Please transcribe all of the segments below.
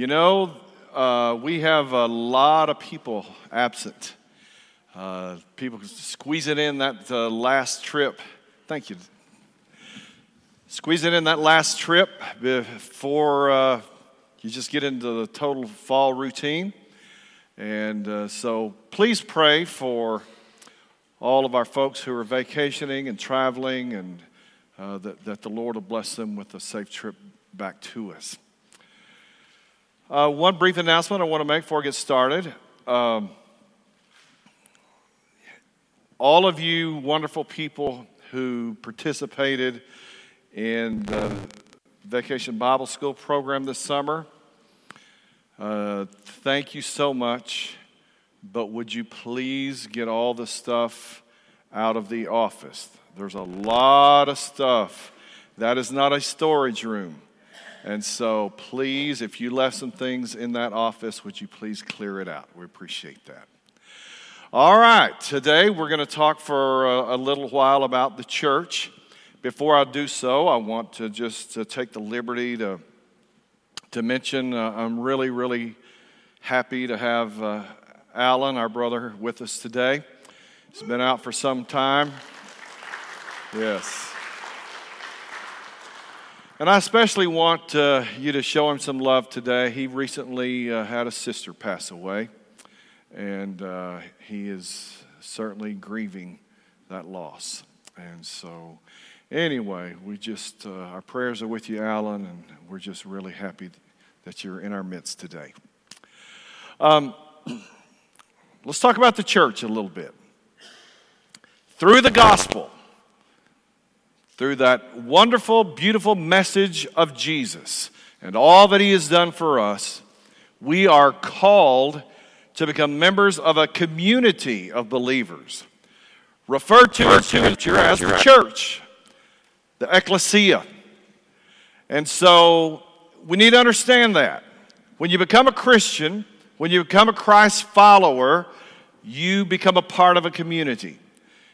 You know, uh, we have a lot of people absent. Uh, people squeezing in that uh, last trip. Thank you. Squeezing in that last trip before uh, you just get into the total fall routine. And uh, so please pray for all of our folks who are vacationing and traveling, and uh, that, that the Lord will bless them with a safe trip back to us. Uh, one brief announcement I want to make before I get started. Um, all of you wonderful people who participated in the Vacation Bible School program this summer, uh, thank you so much. But would you please get all the stuff out of the office? There's a lot of stuff. That is not a storage room. And so, please, if you left some things in that office, would you please clear it out? We appreciate that. All right, today we're going to talk for a, a little while about the church. Before I do so, I want to just to take the liberty to, to mention uh, I'm really, really happy to have uh, Alan, our brother, with us today. He's been out for some time. Yes. And I especially want uh, you to show him some love today. He recently uh, had a sister pass away, and uh, he is certainly grieving that loss. And so, anyway, we just, uh, our prayers are with you, Alan, and we're just really happy that you're in our midst today. Um, let's talk about the church a little bit. Through the gospel, through that wonderful, beautiful message of Jesus and all that He has done for us, we are called to become members of a community of believers, referred to as the church, the ecclesia. And so we need to understand that. When you become a Christian, when you become a Christ follower, you become a part of a community.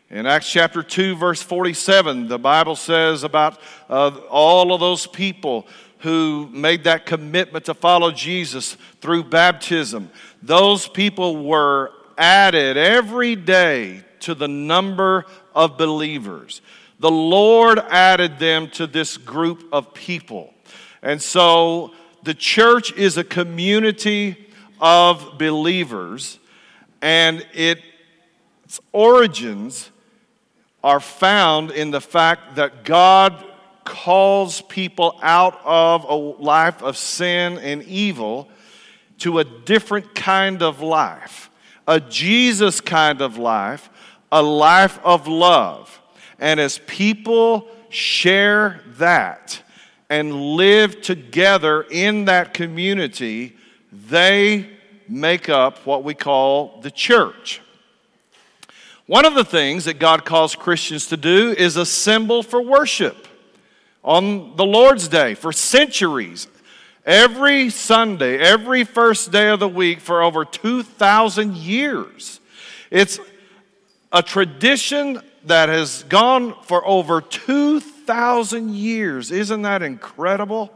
In Acts chapter 2, verse 47, the Bible says about uh, all of those people who made that commitment to follow Jesus through baptism. Those people were added every day to the number of believers. The Lord added them to this group of people. And so the church is a community of believers, and it, its origins are found in the fact that God calls people out of a life of sin and evil to a different kind of life, a Jesus kind of life, a life of love. And as people share that and live together in that community, they make up what we call the church. One of the things that God calls Christians to do is assemble for worship on the Lord's Day for centuries. Every Sunday, every first day of the week for over 2,000 years. It's a tradition that has gone for over 2,000 years. Isn't that incredible?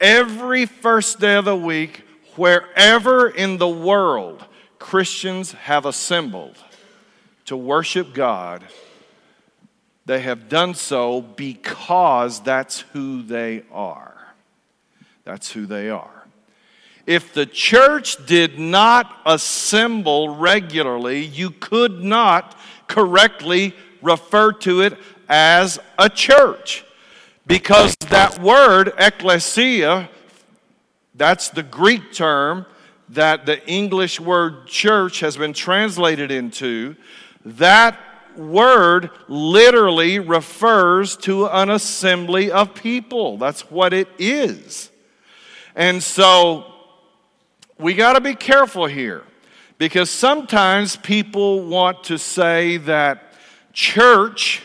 Every first day of the week, wherever in the world Christians have assembled to worship God, they have done so because that's who they are. That's who they are. If the church did not assemble regularly, you could not correctly refer to it as a church. Because that word, ecclesia, that's the Greek term that the English word church has been translated into. That word literally refers to an assembly of people. That's what it is. And so we got to be careful here because sometimes people want to say that church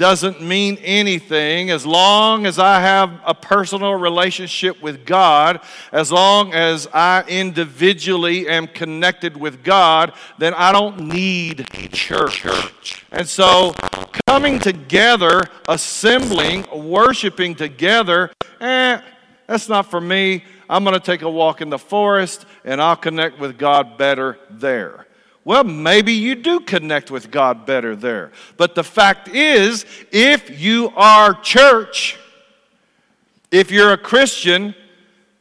doesn't mean anything as long as I have a personal relationship with God, as long as I individually am connected with God, then I don't need church. And so, coming together, assembling, worshiping together, eh, That's not for me. I'm going to take a walk in the forest and I'll connect with God better there. Well, maybe you do connect with God better there. But the fact is, if you are church, if you're a Christian,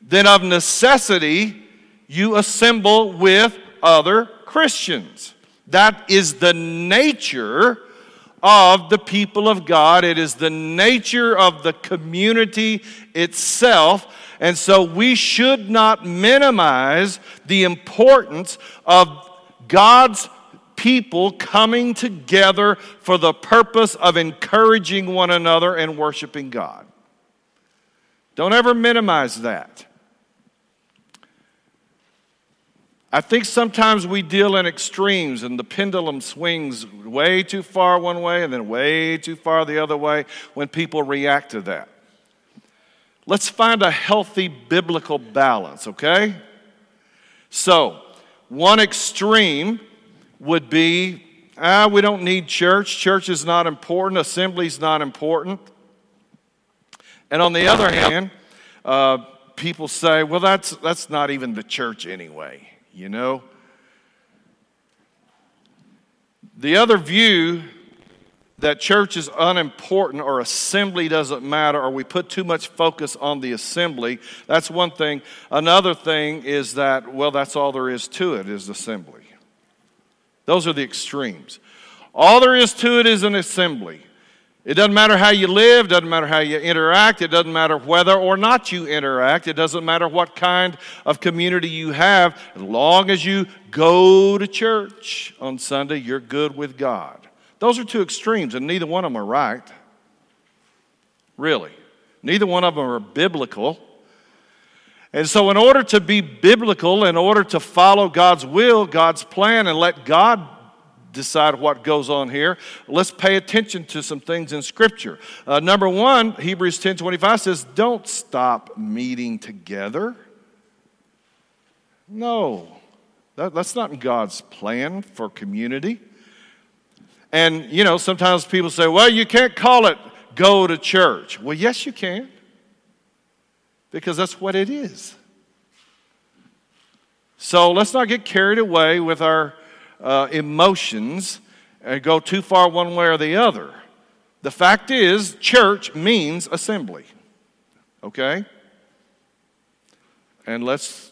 then of necessity, you assemble with other Christians. That is the nature of the people of God. It is the nature of the community itself. And so we should not minimize the importance of God's people coming together for the purpose of encouraging one another and worshiping God. Don't ever minimize that. I think sometimes we deal in extremes and the pendulum swings way too far one way and then way too far the other way when people react to that. Let's find a healthy biblical balance, okay? So, one extreme would be ah, we don't need church. Church is not important. Assembly is not important. And on the other hand, uh, people say, well, that's, that's not even the church anyway you know? The other view that church is unimportant or assembly doesn't matter or we put too much focus on the assembly, that's one thing. Another thing is that, well, that's all there is to it is assembly. Those are the extremes. All there is to it is an assembly. It doesn't matter how you live, doesn't matter how you interact, it doesn't matter whether or not you interact, it doesn't matter what kind of community you have. As long as you go to church on Sunday, you're good with God. Those are two extremes, and neither one of them are right. Really. Neither one of them are biblical. And so, in order to be biblical, in order to follow God's will, God's plan, and let God decide what goes on here, let's pay attention to some things in Scripture. Uh, number one, Hebrews 10 25 says, Don't stop meeting together. No, that, that's not God's plan for community. And, you know, sometimes people say, well, you can't call it go to church. Well, yes, you can, because that's what it is. So let's not get carried away with our uh, emotions and go too far one way or the other. The fact is, church means assembly. Okay? And let's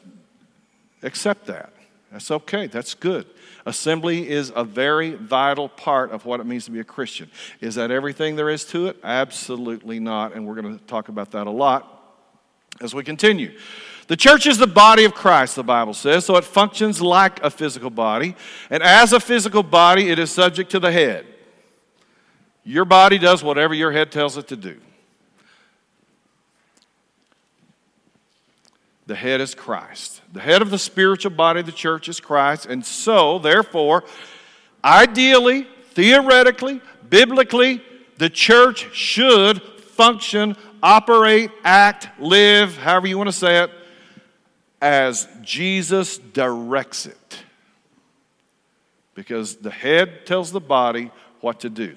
accept that. That's okay. That's good. Assembly is a very vital part of what it means to be a Christian. Is that everything there is to it? Absolutely not. And we're going to talk about that a lot as we continue. The church is the body of Christ, the Bible says, so it functions like a physical body. And as a physical body, it is subject to the head. Your body does whatever your head tells it to do. The head is Christ. The head of the spiritual body of the church is Christ. And so, therefore, ideally, theoretically, biblically, the church should function, operate, act, live, however you want to say it, as Jesus directs it. Because the head tells the body what to do.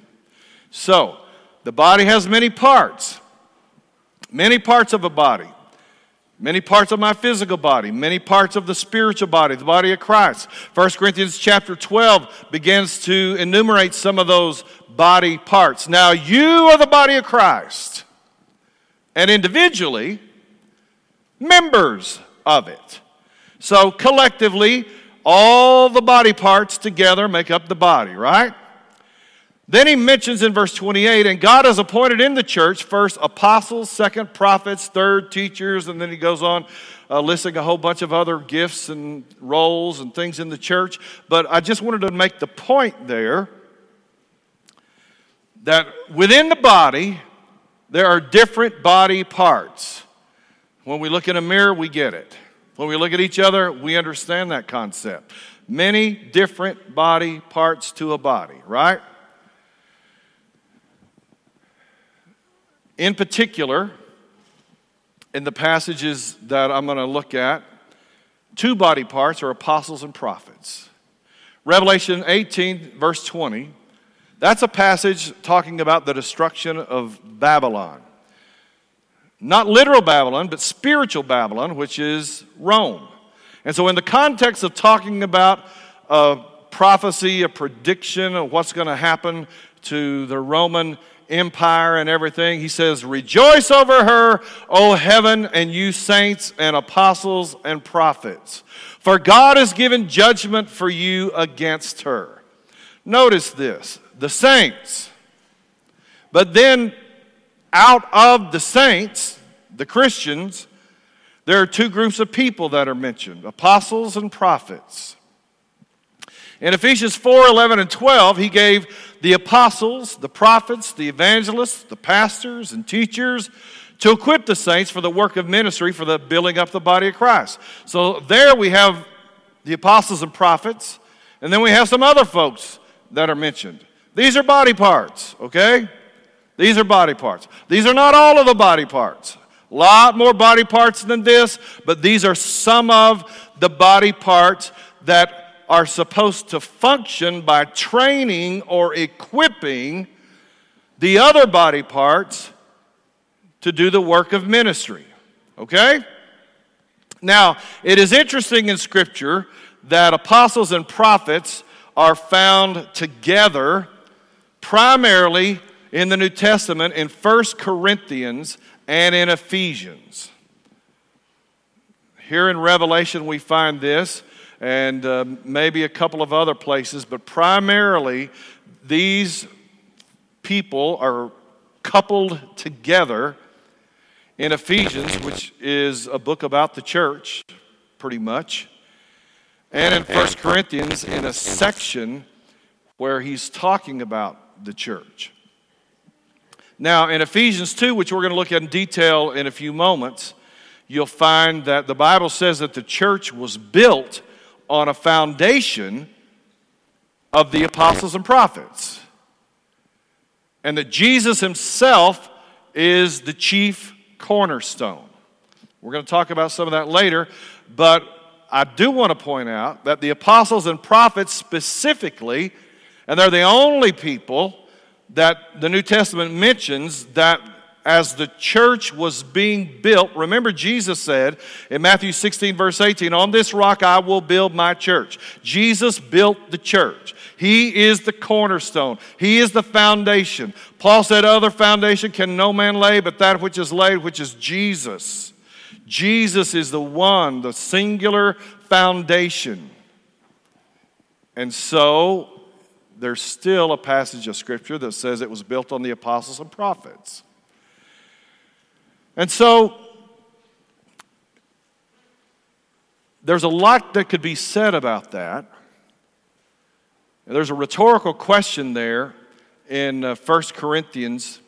So, the body has many parts, many parts of a body, many parts of my physical body, many parts of the spiritual body, the body of Christ. 1 Corinthians chapter 12 begins to enumerate some of those body parts. Now, you are the body of Christ, and individually, members of it. So collectively, all the body parts together make up the body, right? Then he mentions in verse 28, and God has appointed in the church first apostles, second prophets, third teachers, and then he goes on uh, listing a whole bunch of other gifts and roles and things in the church. But I just wanted to make the point there that within the body, there are different body parts. When we look in a mirror, we get it. When we look at each other, we understand that concept. Many different body parts to a body, right? In particular, in the passages that I'm going to look at, two body parts are apostles and prophets. Revelation 18, verse 20, that's a passage talking about the destruction of Babylon. Not literal Babylon, but spiritual Babylon, which is Rome. And so, in the context of talking about a prophecy, a prediction of what's going to happen to the Roman Empire and everything, he says, Rejoice over her, O heaven, and you saints and apostles and prophets, for God has given judgment for you against her. Notice this the saints. But then out of the saints, the Christians, there are two groups of people that are mentioned apostles and prophets. In Ephesians 4 11 and 12, he gave the apostles, the prophets, the evangelists, the pastors, and teachers to equip the saints for the work of ministry for the building up the body of Christ. So there we have the apostles and prophets, and then we have some other folks that are mentioned. These are body parts, okay? These are body parts. These are not all of the body parts. A lot more body parts than this, but these are some of the body parts that are supposed to function by training or equipping the other body parts to do the work of ministry. Okay? Now, it is interesting in Scripture that apostles and prophets are found together primarily in the New Testament in 1 Corinthians and in Ephesians. Here in Revelation, we find this, and uh, maybe a couple of other places, but primarily these people are coupled together in Ephesians, which is a book about the church, pretty much, and in 1 Corinthians in a section where he's talking about the church. Now, in Ephesians 2, which we're going to look at in detail in a few moments, you'll find that the Bible says that the church was built on a foundation of the apostles and prophets, and that Jesus himself is the chief cornerstone. We're going to talk about some of that later, but I do want to point out that the apostles and prophets specifically, and they're the only people that the New Testament mentions that as the church was being built, remember Jesus said in Matthew 16, verse 18, On this rock I will build my church. Jesus built the church. He is the cornerstone, He is the foundation. Paul said, Other foundation can no man lay but that which is laid, which is Jesus. Jesus is the one, the singular foundation. And so there's still a passage of Scripture that says it was built on the apostles and prophets. And so, there's a lot that could be said about that. There's a rhetorical question there in uh, 1 Corinthians.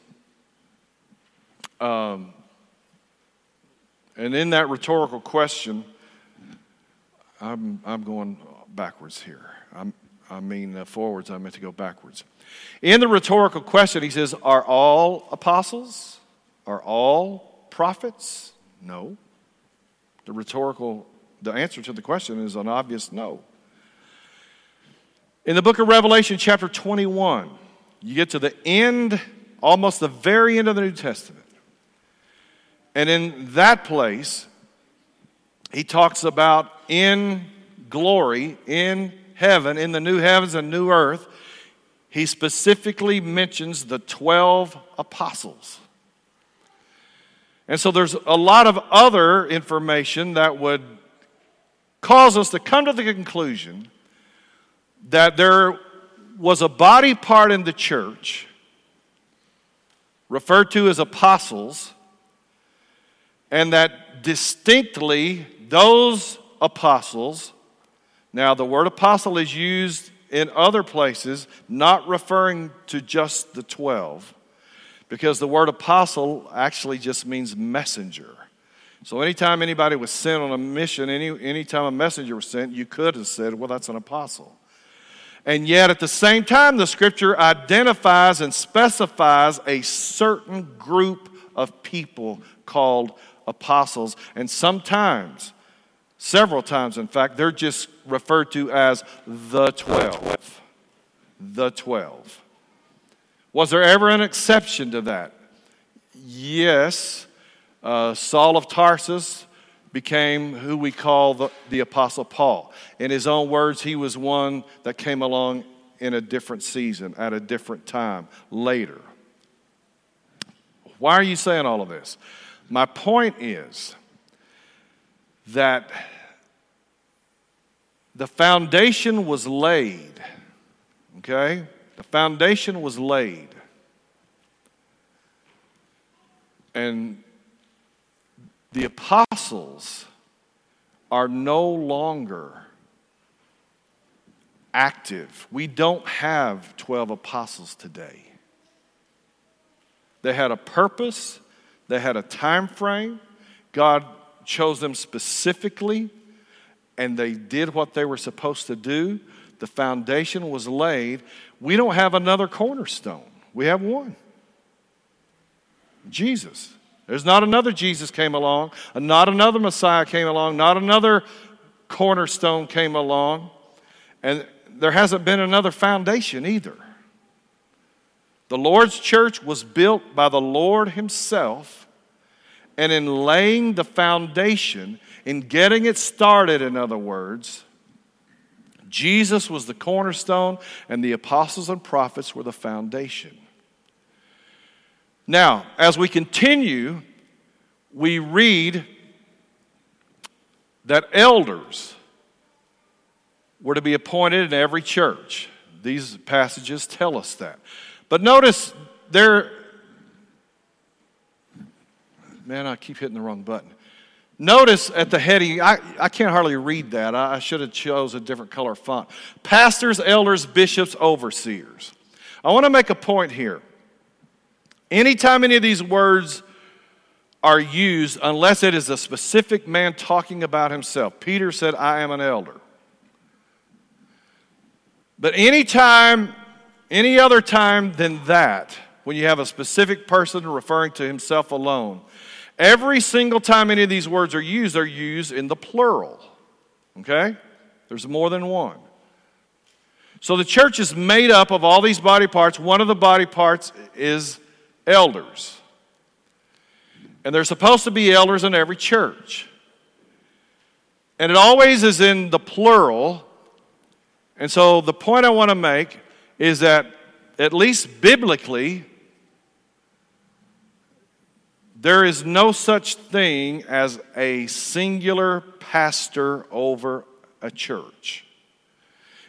Um, and in that rhetorical question, I'm, I'm going backwards here. I'm, I mean uh, forwards, I meant to go backwards. In the rhetorical question, he says, Are all apostles? Are all prophets? No. The rhetorical, the answer to the question is an obvious no. In the book of Revelation, chapter 21, you get to the end, almost the very end of the New Testament. And in that place, he talks about in glory, in heaven, in the new heavens and new earth, he specifically mentions the 12 apostles. And so there's a lot of other information that would cause us to come to the conclusion that there was a body part in the church referred to as apostles, and that distinctly those apostles now, the word apostle is used in other places, not referring to just the 12, because the word apostle actually just means messenger. So, anytime anybody was sent on a mission, any anytime a messenger was sent, you could have said, well, that's an apostle. And yet, at the same time, the scripture identifies and specifies a certain group of people called apostles. And sometimes Several times, in fact, they're just referred to as the 12. The 12. Was there ever an exception to that? Yes. uh, Saul of Tarsus became who we call the, the Apostle Paul. In his own words, he was one that came along in a different season, at a different time, later. Why are you saying all of this? My point is that the foundation was laid, okay? The foundation was laid. And the apostles are no longer active. We don't have 12 apostles today. They had a purpose, they had a time frame. God chose them specifically, and they did what they were supposed to do. The foundation was laid. We don't have another cornerstone, we have one. Jesus. There's not another Jesus came along, not another Messiah came along, not another cornerstone came along, and there hasn't been another foundation either. The Lord's church was built by the Lord Himself, and in laying the foundation, in getting it started, in other words, Jesus was the cornerstone, and the apostles and prophets were the foundation. Now, as we continue, we read that elders were to be appointed in every church. These passages tell us that. But notice there, man, I keep hitting the wrong button. Notice at the heading, I, I can't hardly read that. I, I should have chose a different color font. Pastors, elders, bishops, overseers. I want to make a point here. Anytime any of these words are used, unless it is a specific man talking about himself, Peter said, I am an elder. But anytime, any other time than that, when you have a specific person referring to himself alone, every single time any of these words are used, they're used in the plural. Okay? There's more than one. So the church is made up of all these body parts. One of the body parts is elders. And there's supposed to be elders in every church. And it always is in the plural. And so the point I want to make is that, at least biblically, there is no such thing as a singular pastor over a church.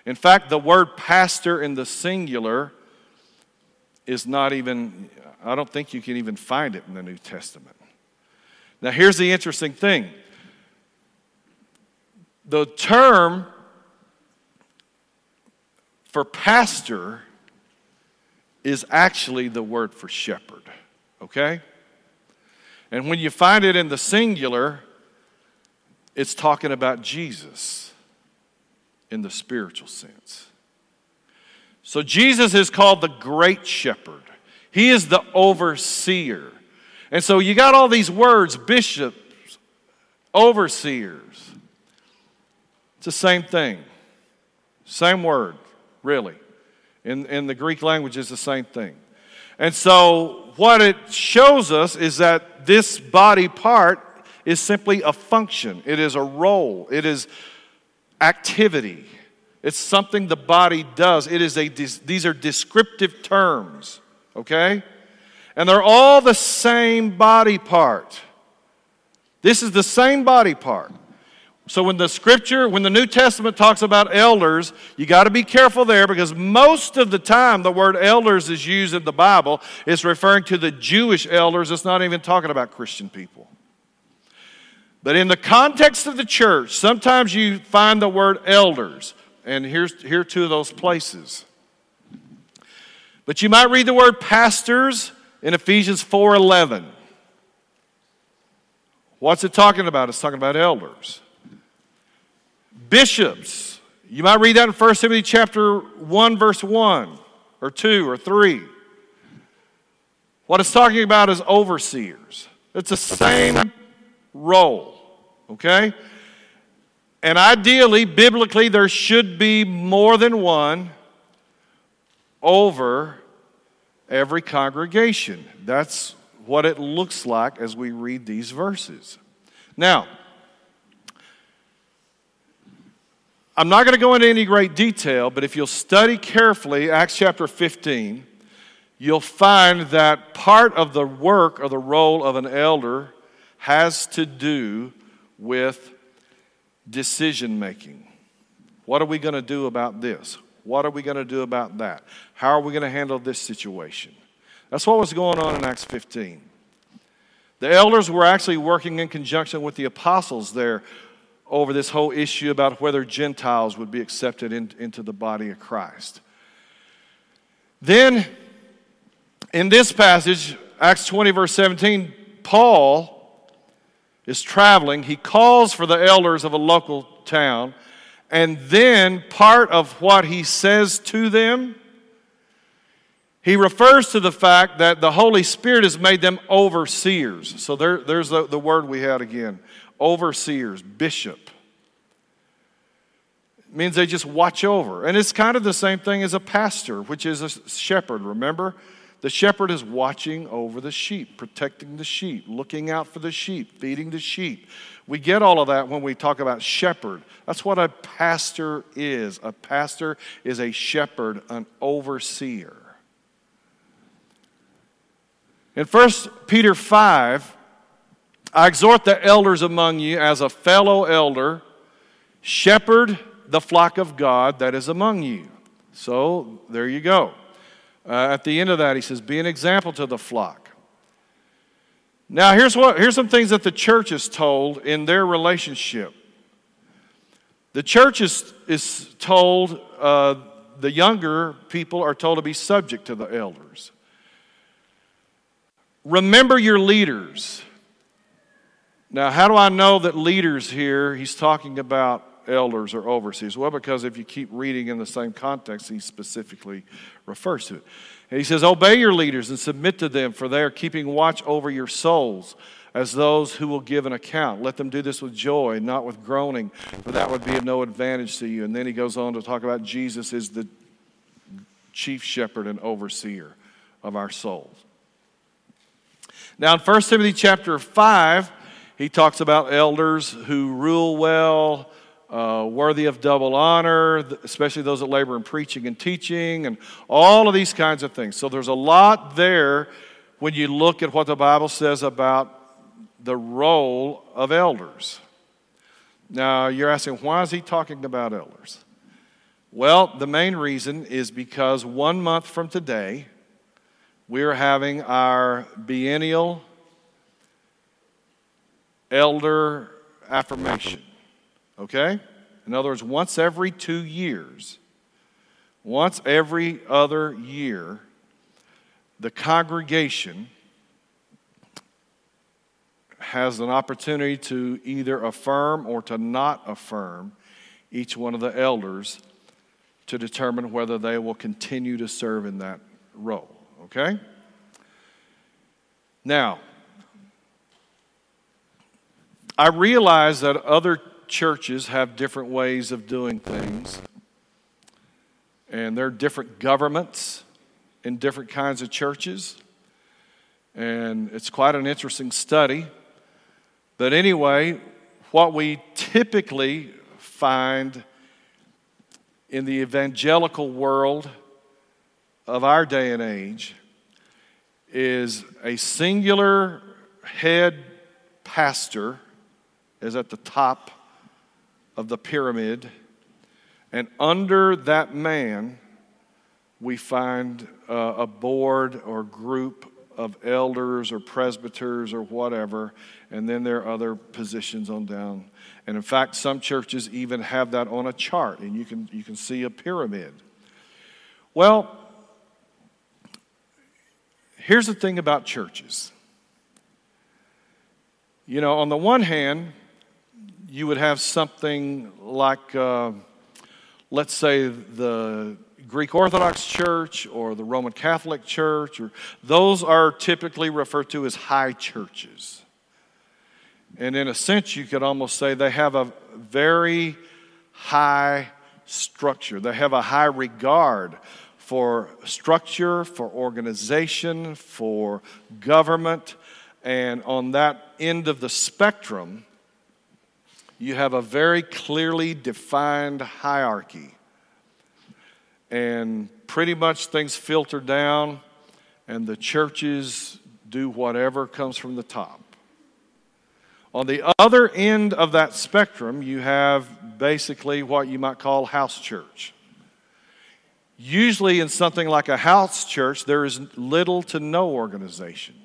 In fact, the word pastor in the singular is not even, I don't think you can even find it in the New Testament. Now, here's the interesting thing the term for pastor is actually the word for shepherd, okay? And when you find it in the singular, it's talking about Jesus in the spiritual sense. So Jesus is called the great shepherd. He is the overseer. And so you got all these words bishops, overseers. It's the same thing. Same word, really. In, in the Greek language, is the same thing. And so what it shows us is that this body part is simply a function, it is a role, it is activity. It's something the body does. It is a, these are descriptive terms okay? And they're all the same body part. This is the same body part. So when the scripture, when the New Testament talks about elders, you got to be careful there because most of the time the word elders is used in the Bible. It's referring to the Jewish elders. It's not even talking about Christian people. But in the context of the church, sometimes you find the word elders. And here's here are two of those places. But you might read the word pastors in Ephesians 4:11. What's it talking about? It's talking about elders. Bishops. You might read that in 1 Timothy chapter 1 verse 1 or 2 or 3. What it's talking about is overseers. It's the same role, okay? And ideally, biblically, there should be more than one over every congregation. That's what it looks like as we read these verses. Now, I'm not going to go into any great detail, but if you'll study carefully Acts chapter 15, you'll find that part of the work or the role of an elder has to do with decision making. What are we going to do about this? What are we going to do about that? How are we going to handle this situation? That's what was going on in Acts 15. The elders were actually working in conjunction with the apostles there over this whole issue about whether Gentiles would be accepted in, into the body of Christ. Then, in this passage, Acts 20, verse 17, Paul is traveling. He calls for the elders of a local town and then part of what he says to them, he refers to the fact that the Holy Spirit has made them overseers. So there, there's the, the word we had again overseers, bishop. It means they just watch over. And it's kind of the same thing as a pastor, which is a shepherd, remember? The shepherd is watching over the sheep, protecting the sheep, looking out for the sheep, feeding the sheep. We get all of that when we talk about shepherd. That's what a pastor is. A pastor is a shepherd, an overseer. In 1 Peter 5, I exhort the elders among you as a fellow elder, shepherd the flock of God that is among you. So there you go. Uh, at the end of that, he says, Be an example to the flock. Now, here's, what, here's some things that the church is told in their relationship. The church is, is told, uh, the younger people are told to be subject to the elders. Remember your leaders. Now, how do I know that leaders here, he's talking about elders or overseers? Well, because if you keep reading in the same context, he specifically refers to it. And he says, Obey your leaders and submit to them, for they are keeping watch over your souls as those who will give an account. Let them do this with joy, not with groaning, for that would be of no advantage to you. And then he goes on to talk about Jesus is the chief shepherd and overseer of our souls. Now, in 1 Timothy chapter 5, he talks about elders who rule well, uh, worthy of double honor, especially those that labor in preaching and teaching, and all of these kinds of things. So there's a lot there when you look at what the Bible says about the role of elders. Now, you're asking, why is he talking about elders? Well, the main reason is because one month from today, we're having our biennial elder affirmation. Okay? In other words, once every two years, once every other year, the congregation has an opportunity to either affirm or to not affirm each one of the elders to determine whether they will continue to serve in that role. Okay? Now, I realize that other churches have different ways of doing things. And there are different governments in different kinds of churches. And it's quite an interesting study. But anyway, what we typically find in the evangelical world of our day and age is a singular head pastor is at the top of the pyramid. And under that man, we find uh, a board or group of elders or presbyters or whatever, and then there are other positions on down. And in fact, some churches even have that on a chart, and you can, you can see a pyramid. Well, here's the thing about churches. You know, on the one hand, you would have something like, uh, let's say, the Greek Orthodox Church or the Roman Catholic Church, or those are typically referred to as high churches. And in a sense, you could almost say they have a very high structure. They have a high regard for structure, for organization, for government. And on that end of the spectrum, you have a very clearly defined hierarchy. And pretty much things filter down, and the churches do whatever comes from the top. On the other end of that spectrum, you have basically what you might call house church. Usually, in something like a house church, there is little to no organization.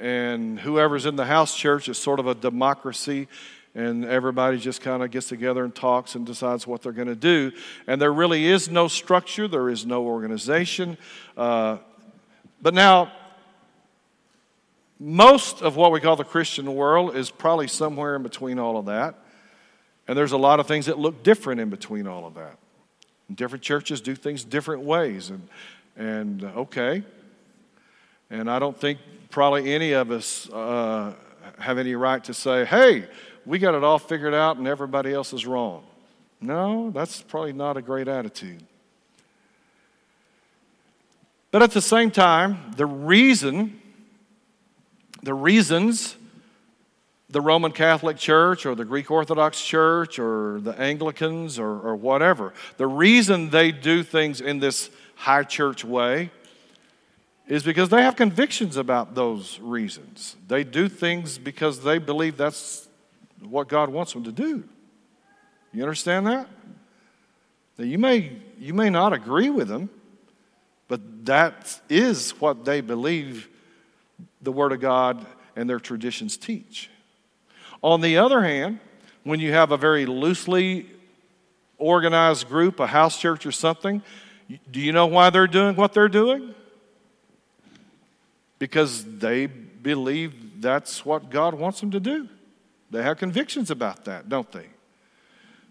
And whoever's in the house church is sort of a democracy, and everybody just kind of gets together and talks and decides what they're going to do. And there really is no structure, there is no organization. Uh, but now, most of what we call the Christian world is probably somewhere in between all of that. And there's a lot of things that look different in between all of that. And different churches do things different ways. And, and okay. And I don't think probably any of us uh, have any right to say, hey, we got it all figured out and everybody else is wrong. No, that's probably not a great attitude. But at the same time, the reason the reasons the Roman Catholic Church or the Greek Orthodox Church or the Anglicans or, or whatever, the reason they do things in this high church way is because they have convictions about those reasons. They do things because they believe that's what God wants them to do. You understand that? Now you may, you may not agree with them, but that is what they believe the Word of God and their traditions teach. On the other hand, when you have a very loosely organized group, a house church or something, do you know why they're doing what they're doing? Because they believe that's what God wants them to do. They have convictions about that, don't they?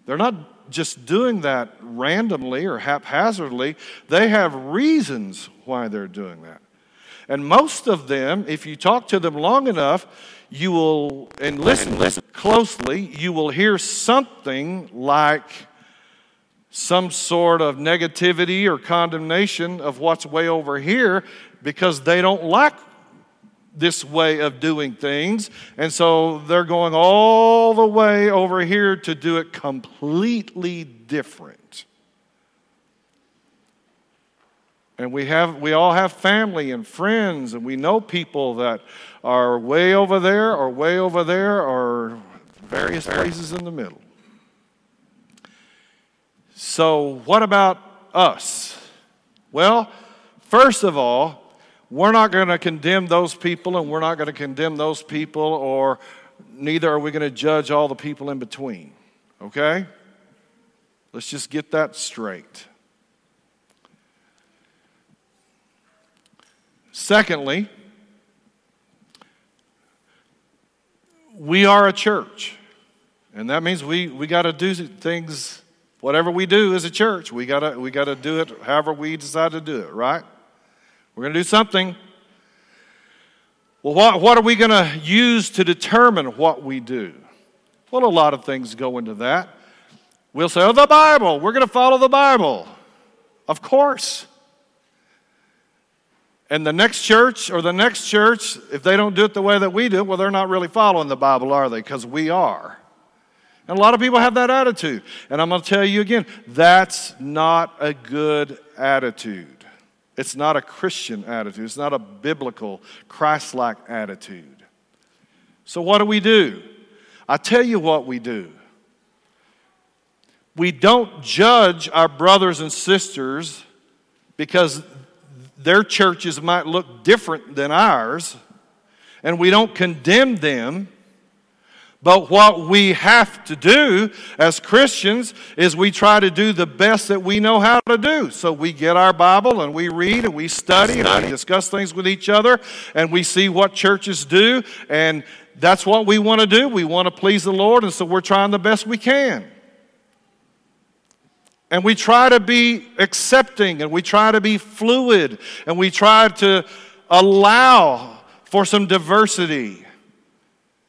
They're not just doing that randomly or haphazardly, they have reasons why they're doing that. And most of them, if you talk to them long enough, you will, and listen, listen closely, you will hear something like some sort of negativity or condemnation of what's way over here because they don't like this way of doing things. And so they're going all the way over here to do it completely different. And we, have, we all have family and friends, and we know people that are way over there or way over there or various places in the middle. So, what about us? Well, first of all, we're not going to condemn those people, and we're not going to condemn those people, or neither are we going to judge all the people in between. Okay? Let's just get that straight. Secondly, we are a church. And that means we, we got to do things, whatever we do as a church, we got to we gotta do it however we decide to do it, right? We're going to do something. Well, what, what are we going to use to determine what we do? Well, a lot of things go into that. We'll say, oh, the Bible. We're going to follow the Bible. Of course. And the next church or the next church, if they don't do it the way that we do, well, they're not really following the Bible, are they? Because we are. And a lot of people have that attitude. And I'm going to tell you again that's not a good attitude. It's not a Christian attitude. It's not a biblical, Christ like attitude. So, what do we do? I tell you what we do. We don't judge our brothers and sisters because their churches might look different than ours, and we don't condemn them. But what we have to do as Christians is we try to do the best that we know how to do. So we get our Bible and we read and we study and we discuss things with each other and we see what churches do. And that's what we want to do. We want to please the Lord. And so we're trying the best we can. And we try to be accepting and we try to be fluid and we try to allow for some diversity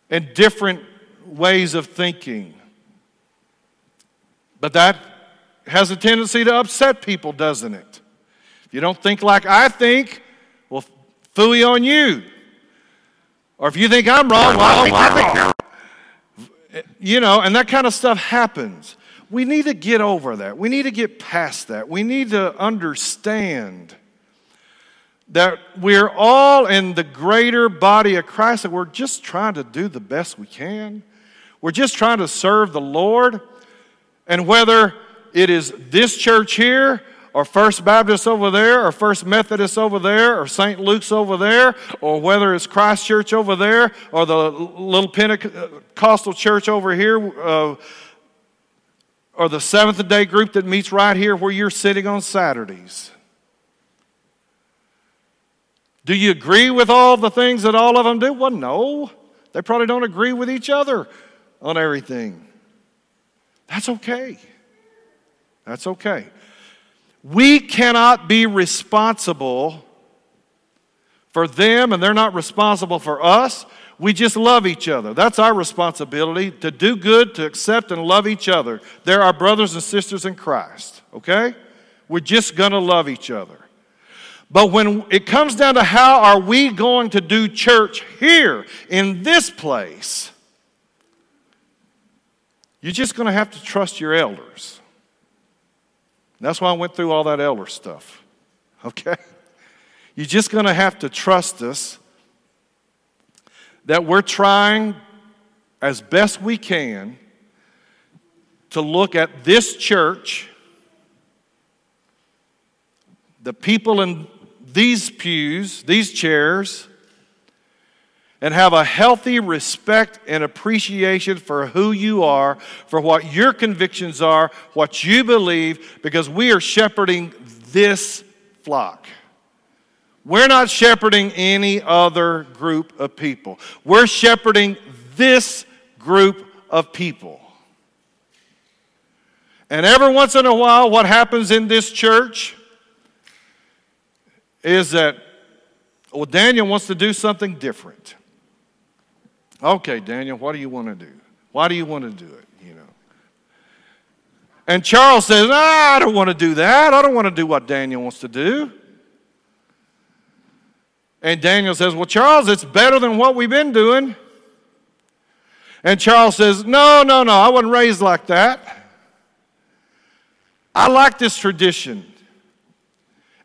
and different ways of thinking. But that has a tendency to upset people, doesn't it? If you don't think like I think, well, fooey on you. Or if you think I'm wrong, well, I think you know, and that kind of stuff happens. We need to get over that. We need to get past that. We need to understand that we're all in the greater body of Christ, and we're just trying to do the best we can. We're just trying to serve the Lord. And whether it is this church here, or First Baptist over there, or First Methodist over there, or St. Luke's over there, or whether it's Christ Church over there, or the little Pentecostal church over here, uh, or the Seventh day group that meets right here where you're sitting on Saturdays. Do you agree with all the things that all of them do? Well, no. They probably don't agree with each other on everything. That's okay. That's okay. We cannot be responsible for them, and they're not responsible for us. We just love each other. That's our responsibility to do good, to accept and love each other. They're our brothers and sisters in Christ, okay? We're just to love each other. But when it comes down to how are we going to do church here in this place, you're just going to have to trust your elders. That's why I went through all that elder stuff. Okay? You're just going to have to trust us that we're trying as best we can to look at this church, the people in these pews, these chairs, and have a healthy respect and appreciation for who you are, for what your convictions are, what you believe, because we are shepherding this flock. We're not shepherding any other group of people. We're shepherding this group of people. And every once in a while, what happens in this church is that, well, Daniel wants to do something different. Okay, Daniel, what do you want to do? Why do you want to do it? You know. And Charles says, ah, I don't want to do that. I don't want to do what Daniel wants to do. And Daniel says, Well, Charles, it's better than what we've been doing. And Charles says, No, no, no, I wasn't raised like that. I like this tradition.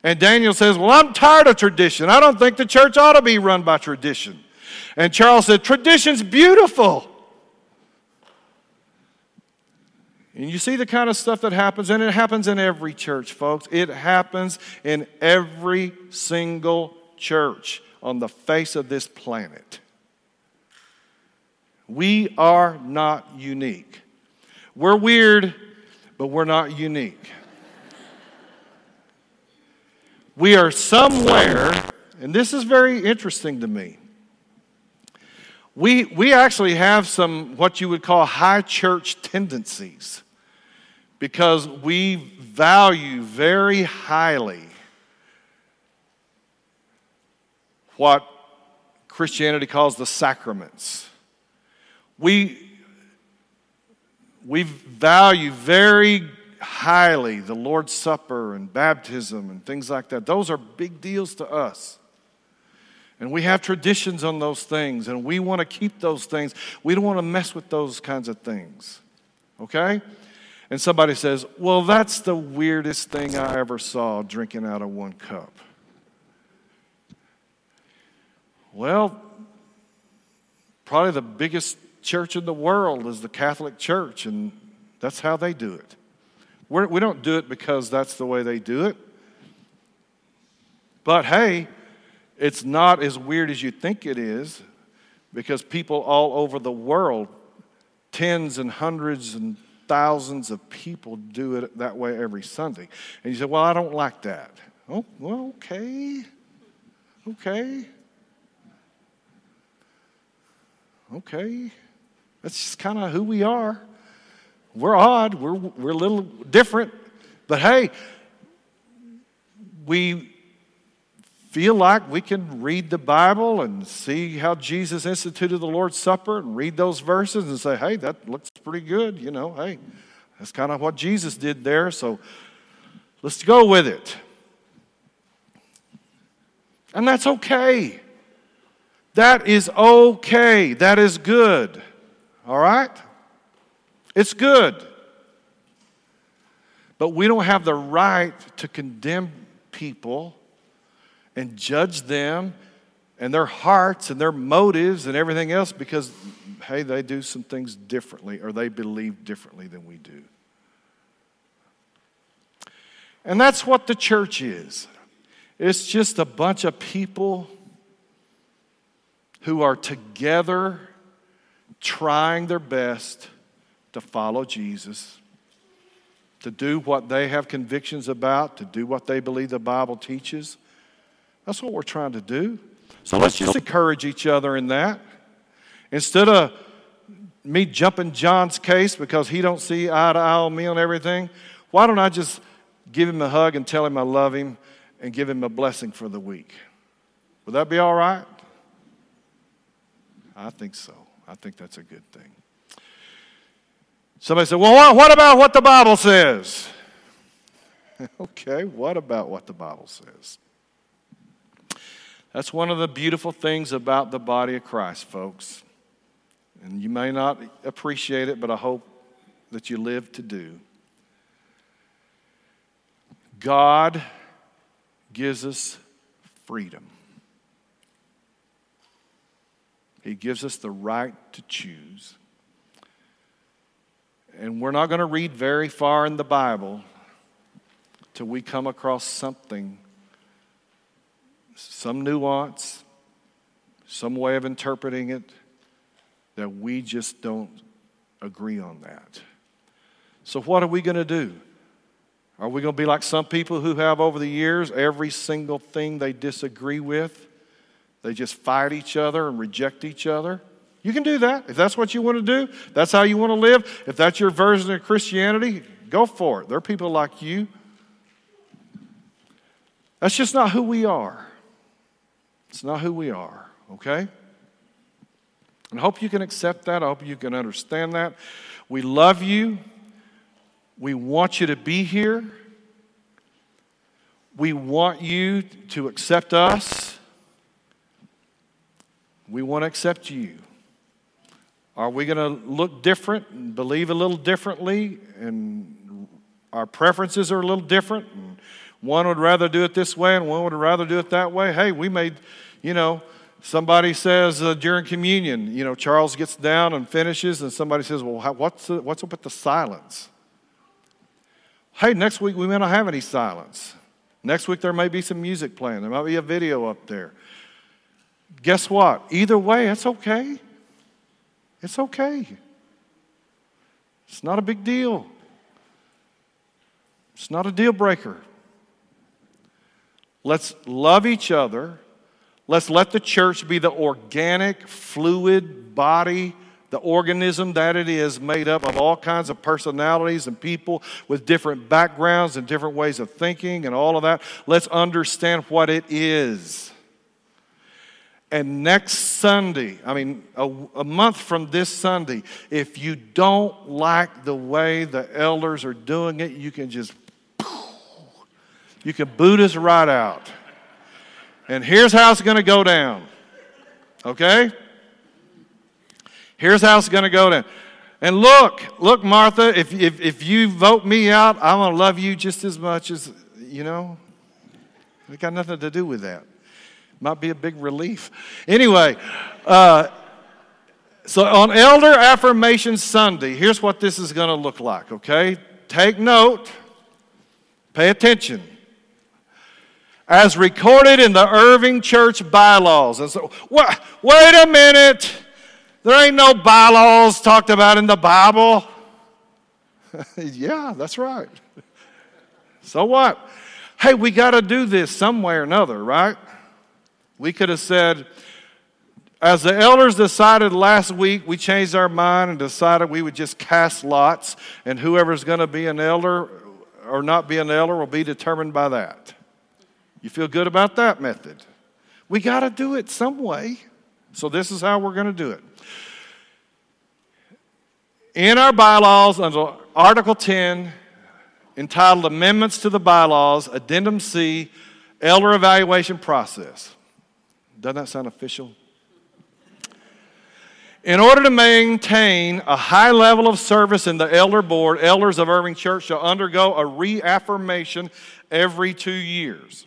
And Daniel says, Well, I'm tired of tradition. I don't think the church ought to be run by tradition. And Charles said, Tradition's beautiful. And you see the kind of stuff that happens, and it happens in every church, folks. It happens in every single church on the face of this planet. We are not unique. We're weird, but we're not unique. We are somewhere, and this is very interesting to me. We, we actually have some what you would call high church tendencies because we value very highly what Christianity calls the sacraments. We, we value very highly the Lord's Supper and baptism and things like that. Those are big deals to us. And we have traditions on those things, and we want to keep those things. We don't want to mess with those kinds of things. Okay? And somebody says, Well, that's the weirdest thing I ever saw drinking out of one cup. Well, probably the biggest church in the world is the Catholic Church, and that's how they do it. We're, we do not do it because that's the way they do it. But hey, it's not as weird as you think it is because people all over the world, tens and hundreds and thousands of people do it that way every Sunday. And you say, Well, I don't like that. Oh, well, okay. Okay. Okay. That's just kind of who we are. We're odd, we're, we're a little different, but hey, we feel like we can read the Bible and see how Jesus instituted the Lord's Supper and read those verses and say, hey, that looks pretty good, you know, hey, That's kind of what Jesus did there, so let's go with it. And that's okay. That is okay. That is good. All right? It's good. But we don't have the right to condemn people and judge them and their hearts and their motives and everything else because, hey, they do some things differently or they believe differently than we do. And that's what the church is it's just a bunch of people who are together trying their best to follow Jesus, to do what they have convictions about, to do what they believe the Bible teaches. That's what we're trying to do. So let's just encourage each other in that. Instead of me jumping John's case because he don't see eye to eye on me on everything, why don't I just give him a hug and tell him I love him and give him a blessing for the week? Would that be all right? I think so. I think that's a good thing. Somebody said, Well, what about what the Bible says? okay, what about what the Bible says? That's one of the beautiful things about the body of Christ, folks. And you may not appreciate it, but I hope that you live to do. God gives us freedom. He gives us the right to choose. And we're not going to read very far in the Bible till we come across something, some nuance, some way of interpreting it that we just don't agree on that. So, what are we going to do? Are we going to be like some people who have over the years every single thing they disagree with? They just fight each other and reject each other? You can do that. If that's what you want to do, that's how you want to live. If that's your version of Christianity, go for it. There are people like you. That's just not who we are. It's not who we are, okay? And I hope you can accept that. I hope you can understand that. We love you. We want you to be here. We want you to accept us. We want to accept you. Are we going to look different and believe a little differently? And our preferences are a little different. And one would rather do it this way and one would rather do it that way. Hey, we made, you know, somebody says uh, during communion, you know, Charles gets down and finishes, and somebody says, Well, how, what's, what's up with the silence? Hey, next week we may not have any silence. Next week there may be some music playing, there might be a video up there. Guess what? Either way, it's okay. It's okay. It's not a big deal. It's not a deal breaker. Let's love each other. Let's let the church be the organic, fluid body the organism that it is, made up of all kinds of personalities and people with different backgrounds and different ways of thinking and all of that. Let's understand what it is. And next Sunday, I mean, a, a, month from this Sunday, if you don't like the way the elders are doing it, you can just, you can boot us right out. And here's how it's going to go down. Okay? Here's how it's going to go down. And look, look, Martha, if, if, if you vote me out, I'm going to love you just as much as, you know, it got nothing to do with that. Might be a big relief. Anyway, uh, so on Elder Affirmation Sunday, here's what this is going to look like, okay? Take note, pay attention. As recorded in the Irving Church bylaws. And so, wait, wait a minute. There ain't no bylaws talked about in the Bible. yeah, that's right. So what? Hey, we got to do this some way or another, right? We could have said, as the elders decided last week, we changed our mind and decided we would just cast lots, and whoever's going to be an elder or not be an elder will be determined by that. You feel good about that method? We got to do it some way. So, this is how we're going to do it. In our bylaws, under Article 10, entitled Amendments to the Bylaws, Addendum C, Elder Evaluation Process. Doesn't that sound official? In order to maintain a high level of service in the elder board, elders of Irving Church shall undergo a reaffirmation every two years.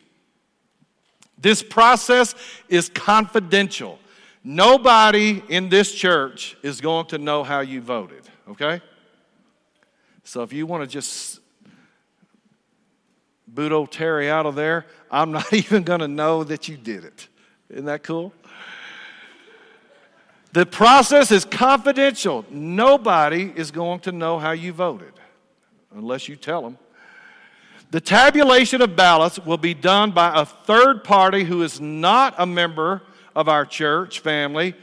This process is confidential. Nobody in this church is going to know how you voted, okay? So if you want to just boot old Terry out of there, I'm not even going to know that you did it. Isn't that cool? The process is confidential. Nobody is going to know how you voted unless you tell them. The tabulation of ballots will be done by a third party who is not a member of our church family,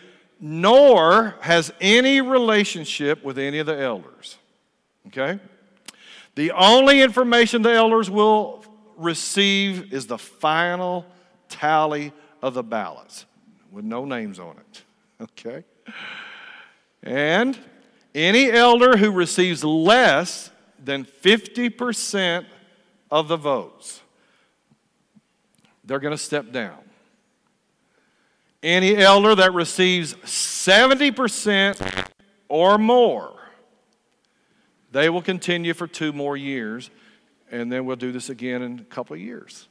nor has any relationship with any of the elders. Okay? The only information the elders will receive is the final tally of the ballots with no names on it. Okay? And any elder who receives less than 50% of the votes, they're going to step down. Any elder that receives 70% or more, they will continue for two more years, and then we'll do this again in a couple of years.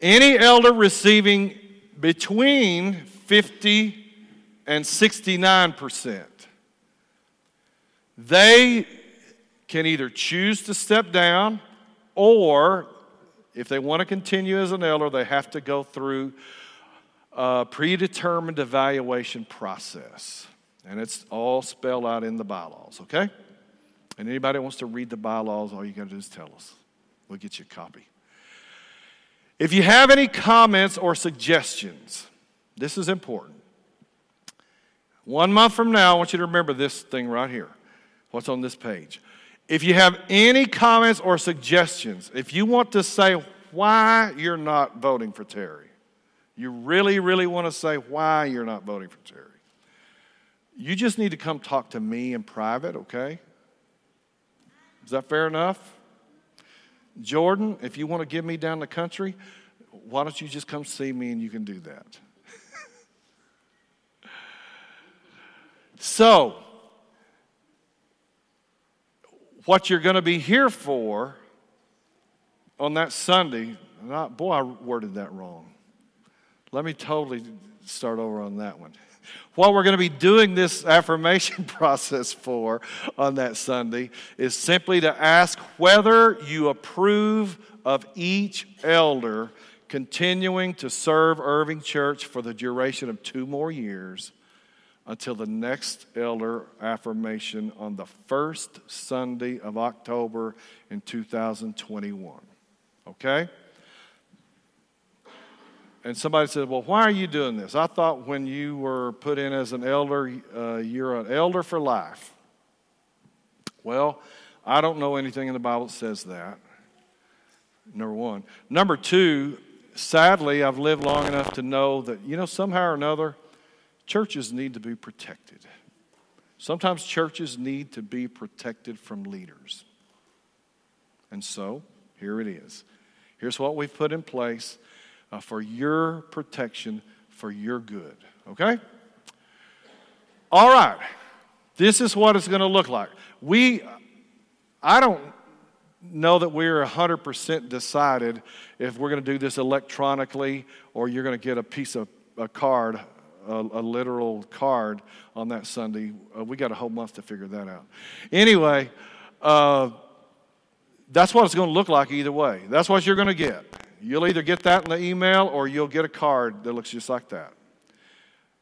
Any elder receiving between 50 and 69%, they can either choose to step down or if they want to continue as an elder, they have to go through a predetermined evaluation process. And it's all spelled out in the bylaws, okay? And anybody wants to read the bylaws, all you got to do is tell us. We'll get you a copy. If you have any comments or suggestions, this is important. One month from now, I want you to remember this thing right here. What's on this page? If you have any comments or suggestions, if you want to say why you're not voting for Terry, you really, really want to say why you're not voting for Terry, you just need to come talk to me in private, okay? Is that fair enough? Jordan, if you want to give me down the country, why don't you just come see me and you can do that? so, what you're going to be here for on that Sunday, not, boy, I worded that wrong. Let me totally start over on that one. What we're going to be doing this affirmation process for on that Sunday is simply to ask whether you approve of each elder continuing to serve Irving Church for the duration of two more years until the next elder affirmation on the first Sunday of October in 2021. Okay? And somebody said, Well, why are you doing this? I thought when you were put in as an elder, uh, you're an elder for life. Well, I don't know anything in the Bible that says that. Number one. Number two, sadly, I've lived long enough to know that, you know, somehow or another, churches need to be protected. Sometimes churches need to be protected from leaders. And so, here it is. Here's what we've put in place uh, for your protection, for your good. Okay? All right. This is what it's going to look like. We, I don't know that we're 100% decided if we're going to do this electronically or you're going to get a piece of a card, a, a literal card on that Sunday. Uh, we got a whole month to figure that out. Anyway, uh, that's what it's going to look like either way. That's what you're going to get. You'll either get that in the email or you'll get a card that looks just like that.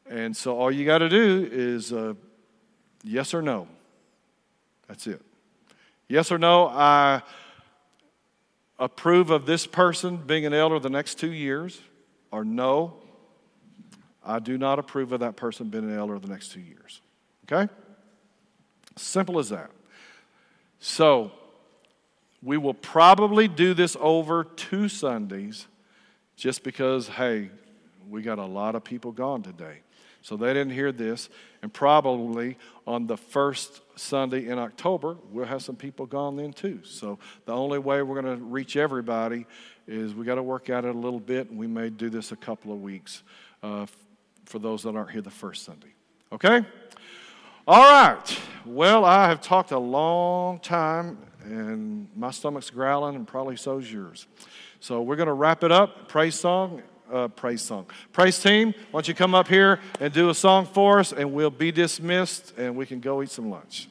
And so all you got to do is uh, yes or no. That's it. Yes or no, I approve of this person being an elder the next two years, or no, I do not approve of that person being an elder the next two years. Okay? Simple as that. So, we will probably do this over two Sundays just because, hey, we got a lot of people gone today. So they didn't hear this. And probably on the first Sunday in October, we'll have some people gone then too. So the only way we're going to reach everybody is we got to work at it a little bit, and we may do this a couple of weeks uh, for those that aren't here the first Sunday. Okay? All right. Well, I have talked a long time, and my stomach's growling, and probably so's yours. So we're going to wrap it up. Praise song. Uh, praise song. Praise team, why don't you come up here and do a song for us, and we'll be dismissed, and we can go eat some lunch.